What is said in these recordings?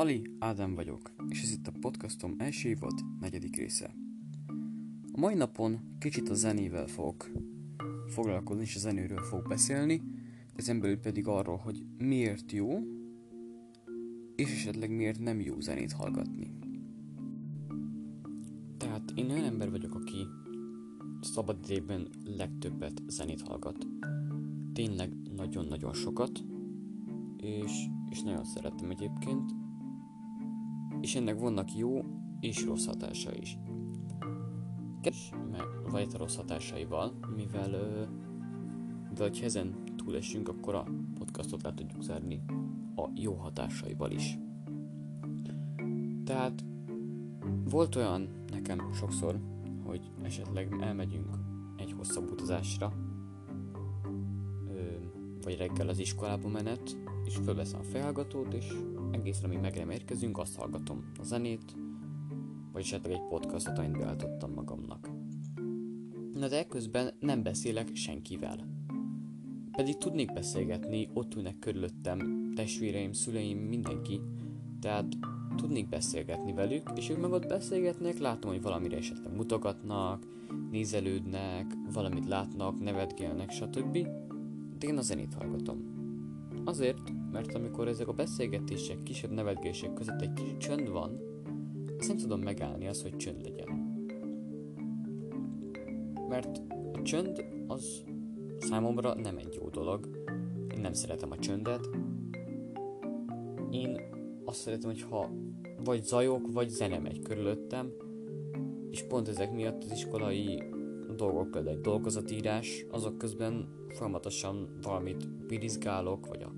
Hali Ádám vagyok, és ez itt a podcastom első évad negyedik része. A mai napon kicsit a zenével fogok foglalkozni, és a zenéről fogok beszélni, ezen belül pedig arról, hogy miért jó, és esetleg miért nem jó zenét hallgatni. Tehát én olyan ember vagyok, aki szabad idejében legtöbbet zenét hallgat. Tényleg nagyon-nagyon sokat, és, és nagyon szeretem egyébként, és ennek vannak jó és rossz hatása is. Vagy a rossz hatásaival, mivel de ha ezen túlesünk, akkor a podcastot le tudjuk zárni a jó hatásaival is. Tehát volt olyan nekem sokszor, hogy esetleg elmegyünk egy hosszabb utazásra, vagy reggel az iskolába menet, és fölveszem a felhallgatót, és egészen amíg meg nem érkezünk, azt hallgatom a zenét, vagy esetleg egy podcastot, amit beállítottam magamnak. Na de ekközben nem beszélek senkivel. Pedig tudnék beszélgetni, ott ülnek körülöttem testvéreim, szüleim, mindenki, tehát tudnék beszélgetni velük, és ők meg ott beszélgetnek, látom, hogy valamire esetleg mutogatnak, nézelődnek, valamit látnak, nevetgélnek, stb. De én a zenét hallgatom. Azért, mert amikor ezek a beszélgetések, kisebb nevetgések között egy kis csönd van, azt nem tudom megállni az, hogy csönd legyen. Mert a csönd az számomra nem egy jó dolog. Én nem szeretem a csöndet. Én azt szeretem, hogyha vagy zajok, vagy zene megy körülöttem, és pont ezek miatt az iskolai dolgok, egy dolgozatírás, azok közben folyamatosan valamit pirizgálok, vagy a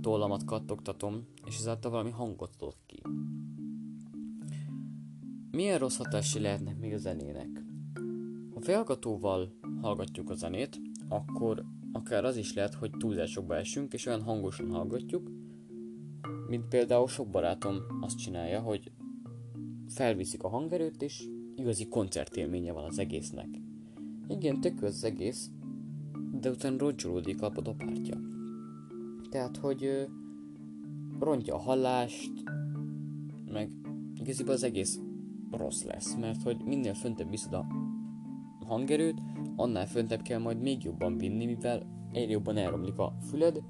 tollamat kattogtatom, és ezáltal valami hangot adok ki. Milyen rossz hatásai lehetnek még a zenének? Ha felhallgatóval hallgatjuk a zenét, akkor akár az is lehet, hogy túlzásokba esünk, és olyan hangosan hallgatjuk, mint például sok barátom azt csinálja, hogy felviszik a hangerőt, és igazi koncertélménye van az egésznek. Igen, tök az egész, de utána roncsolódik a pártja. Tehát, hogy ö, rontja a hallást, meg igaziból az egész rossz lesz, mert hogy minél föntebb viszed a hangerőt, annál föntebb kell majd még jobban vinni, mivel egyre jobban elromlik a füled,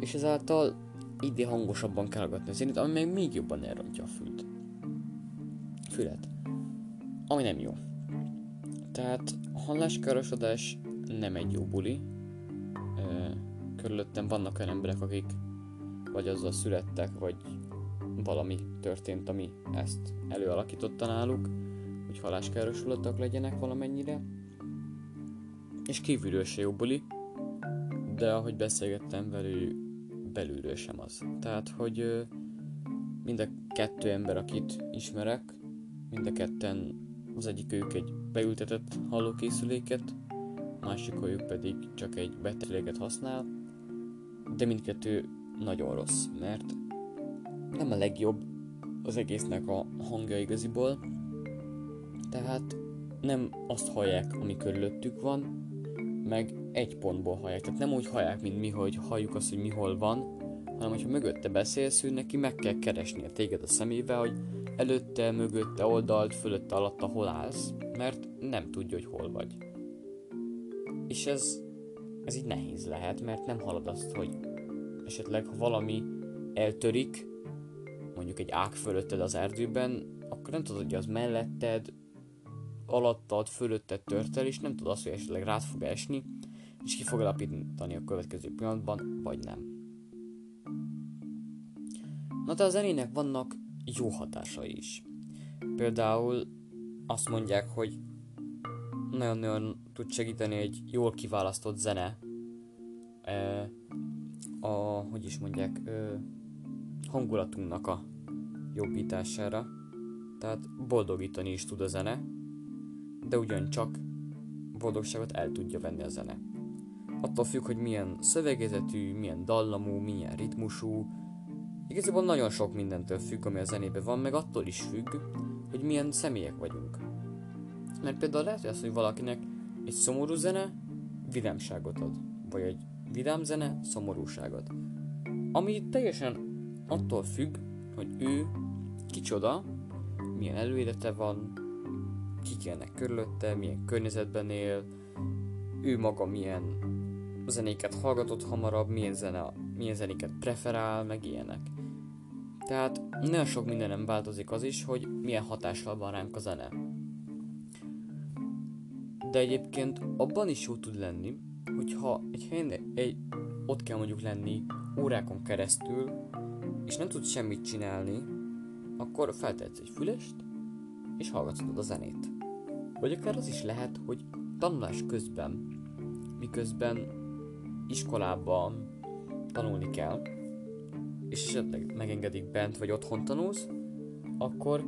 és ezáltal ide hangosabban kell hallgatni a zenét, ami meg még jobban elrontja a fület. Fület. Ami nem jó. Tehát a halláskárosodás nem egy jó buli. Körülöttem vannak olyan emberek, akik vagy azzal születtek, vagy valami történt, ami ezt előalakította náluk, hogy halláskárosodottak legyenek valamennyire. És kívülről se jó buli, de ahogy beszélgettem velük, belülről sem az. Tehát, hogy mind a kettő ember, akit ismerek, mind a ketten az egyik ők egy beültetett hallókészüléket, ők pedig csak egy betegséget használ, de mindkettő nagyon rossz, mert nem a legjobb az egésznek a hangja igaziból, tehát nem azt hallják, ami körülöttük van, meg egy pontból hallják. Tehát nem úgy hallják, mint mi, hogy halljuk azt, hogy mi hol van, hanem hogyha mögötte beszélsz, ő neki meg kell keresnie téged a szemébe, hogy előtte, mögötte, oldalt, fölötte, alatta hol állsz, mert nem tudja, hogy hol vagy. És ez, ez így nehéz lehet, mert nem hallod azt, hogy esetleg ha valami eltörik, mondjuk egy ág fölötted az erdőben, akkor nem tudod, hogy az melletted, alattad, fölötted tört el, és nem tudod azt, hogy esetleg rád fog esni, és ki fog alapítani a következő pillanatban, vagy nem. Na de a zenének vannak jó hatásai is. Például azt mondják, hogy nagyon-nagyon tud segíteni egy jól kiválasztott zene a, hogy is mondják, hangulatunknak a jobbítására. Tehát boldogítani is tud a zene, de ugyancsak boldogságot el tudja venni a zene. Attól függ, hogy milyen szövegezetű, milyen dallamú, milyen ritmusú, Igazából nagyon sok mindentől függ, ami a zenében van, meg attól is függ, hogy milyen személyek vagyunk. Mert például lehet, hogy az, hogy valakinek egy szomorú zene vidámságot ad, vagy egy vidám zene szomorúságot. Ami teljesen attól függ, hogy ő kicsoda, milyen előélete van, kik élnek körülötte, milyen környezetben él, ő maga milyen zenéket hallgatott hamarabb, milyen, zene, milyen zenéket preferál, meg ilyenek. Tehát nagyon sok minden nem változik az is, hogy milyen hatással van ránk a zene. De egyébként abban is jó tud lenni, hogyha egy helyen egy, ott kell mondjuk lenni órákon keresztül, és nem tudsz semmit csinálni, akkor feltetsz egy fülest, és hallgatod a zenét. Vagy akár az is lehet, hogy tanulás közben, miközben iskolában tanulni kell, és esetleg megengedik bent vagy otthon tanulsz, akkor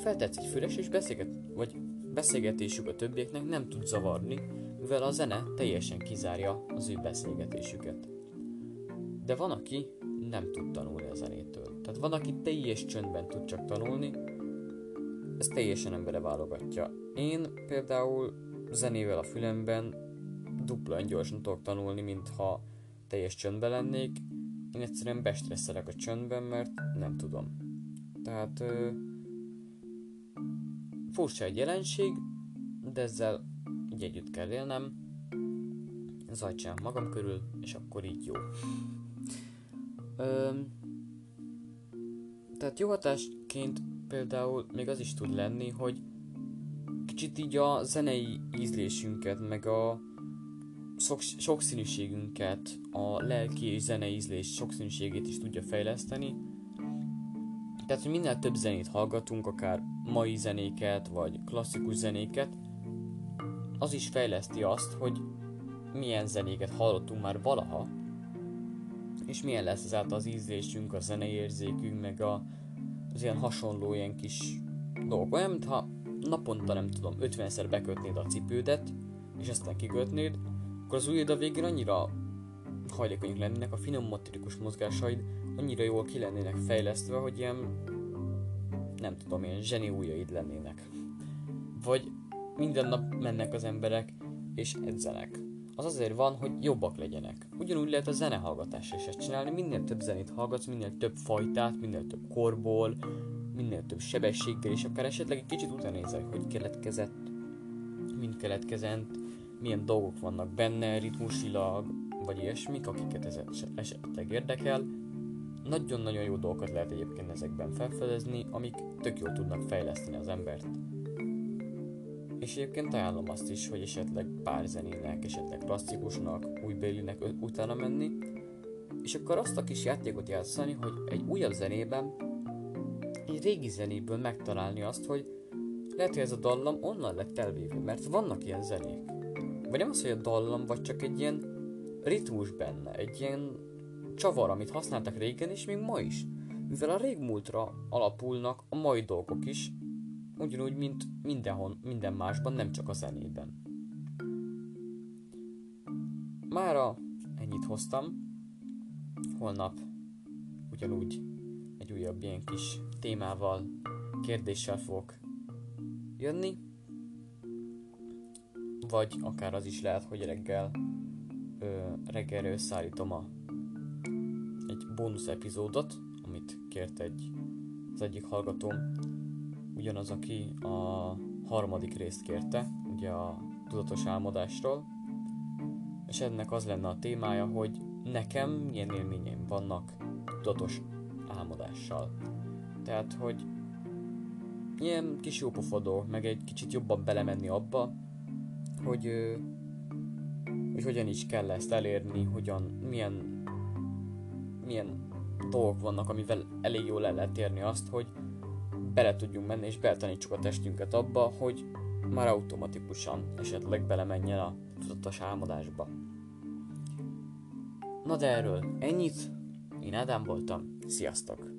feltetsz egy füles és beszélget, vagy beszélgetésük a többieknek nem tud zavarni, mivel a zene teljesen kizárja az ő beszélgetésüket. De van, aki nem tud tanulni a zenétől. Tehát van, aki teljes csöndben tud csak tanulni, ez teljesen embere válogatja. Én például zenével a fülemben dupla gyorsan tudok tanulni, mintha teljes csöndben lennék. Én egyszerűen bestresszelek a csöndben, mert nem tudom. Tehát ö, furcsa egy jelenség, de ezzel így együtt kell élnem. Zajtsám magam körül, és akkor így jó. Ö, tehát jó hatásként például még az is tud lenni, hogy kicsit így a zenei ízlésünket, meg a sok, sokszínűségünket, a lelki és zenei ízlés sokszínűségét is tudja fejleszteni. Tehát, hogy minél több zenét hallgatunk, akár mai zenéket, vagy klasszikus zenéket, az is fejleszti azt, hogy milyen zenéket hallottunk már valaha, és milyen lesz ezáltal az ízlésünk, a zeneérzékünk, meg a, az ilyen hasonló ilyen kis dolgok. Olyan, mintha naponta nem tudom, 50-szer bekötnéd a cipődet, és aztán kikötnéd, akkor az ujjad a végén annyira hajlékonyak lennének, a finom motorikus mozgásaid annyira jól ki lennének fejlesztve, hogy ilyen nem tudom, ilyen zseni ujjaid lennének. Vagy minden nap mennek az emberek és edzenek. Az azért van, hogy jobbak legyenek. Ugyanúgy lehet a zenehallgatásra is ezt csinálni, minél több zenét hallgatsz, minél több fajtát, minél több korból, minél több sebességgel, és akár esetleg egy kicsit utánézel, hogy keletkezett, mint keletkezett, milyen dolgok vannak benne, ritmusilag, vagy ilyesmik, akiket ez esetleg érdekel. Nagyon-nagyon jó dolgokat lehet egyébként ezekben felfedezni, amik tök jól tudnak fejleszteni az embert. És egyébként ajánlom azt is, hogy esetleg pár zenének, esetleg klasszikusnak, újbélinek utána menni, és akkor azt a kis játékot játszani, hogy egy újabb zenében, egy régi zenéből megtalálni azt, hogy lehet, hogy ez a dallam onnan lett elvéve, mert vannak ilyen zenék. Vagy nem az, hogy a dallam, vagy csak egy ilyen ritmus benne, egy ilyen csavar, amit használtak régen, és még ma is. Mivel a régmúltra alapulnak a mai dolgok is, ugyanúgy, mint mindenhol, minden másban, nem csak a zenében. Mára ennyit hoztam. Holnap ugyanúgy egy újabb ilyen kis témával, kérdéssel fogok jönni. Vagy akár az is lehet, hogy reggel ö, reggelre összeállítom a, egy bónusz epizódot, amit kért egy, az egyik hallgatóm, ugyanaz, aki a harmadik részt kérte, ugye a tudatos álmodásról, és ennek az lenne a témája, hogy nekem milyen élményeim vannak tudatos álmodással. Tehát, hogy ilyen kis jópofodó, meg egy kicsit jobban belemenni abba, hogy, hogy hogyan is kell ezt elérni, hogyan, milyen, milyen dolgok vannak, amivel elég jól el lehet érni azt, hogy bele tudjunk menni és beletanítsuk a testünket abba, hogy már automatikusan esetleg belemenjen a tudatos álmodásba. Na de erről ennyit, én Ádám voltam, sziasztok!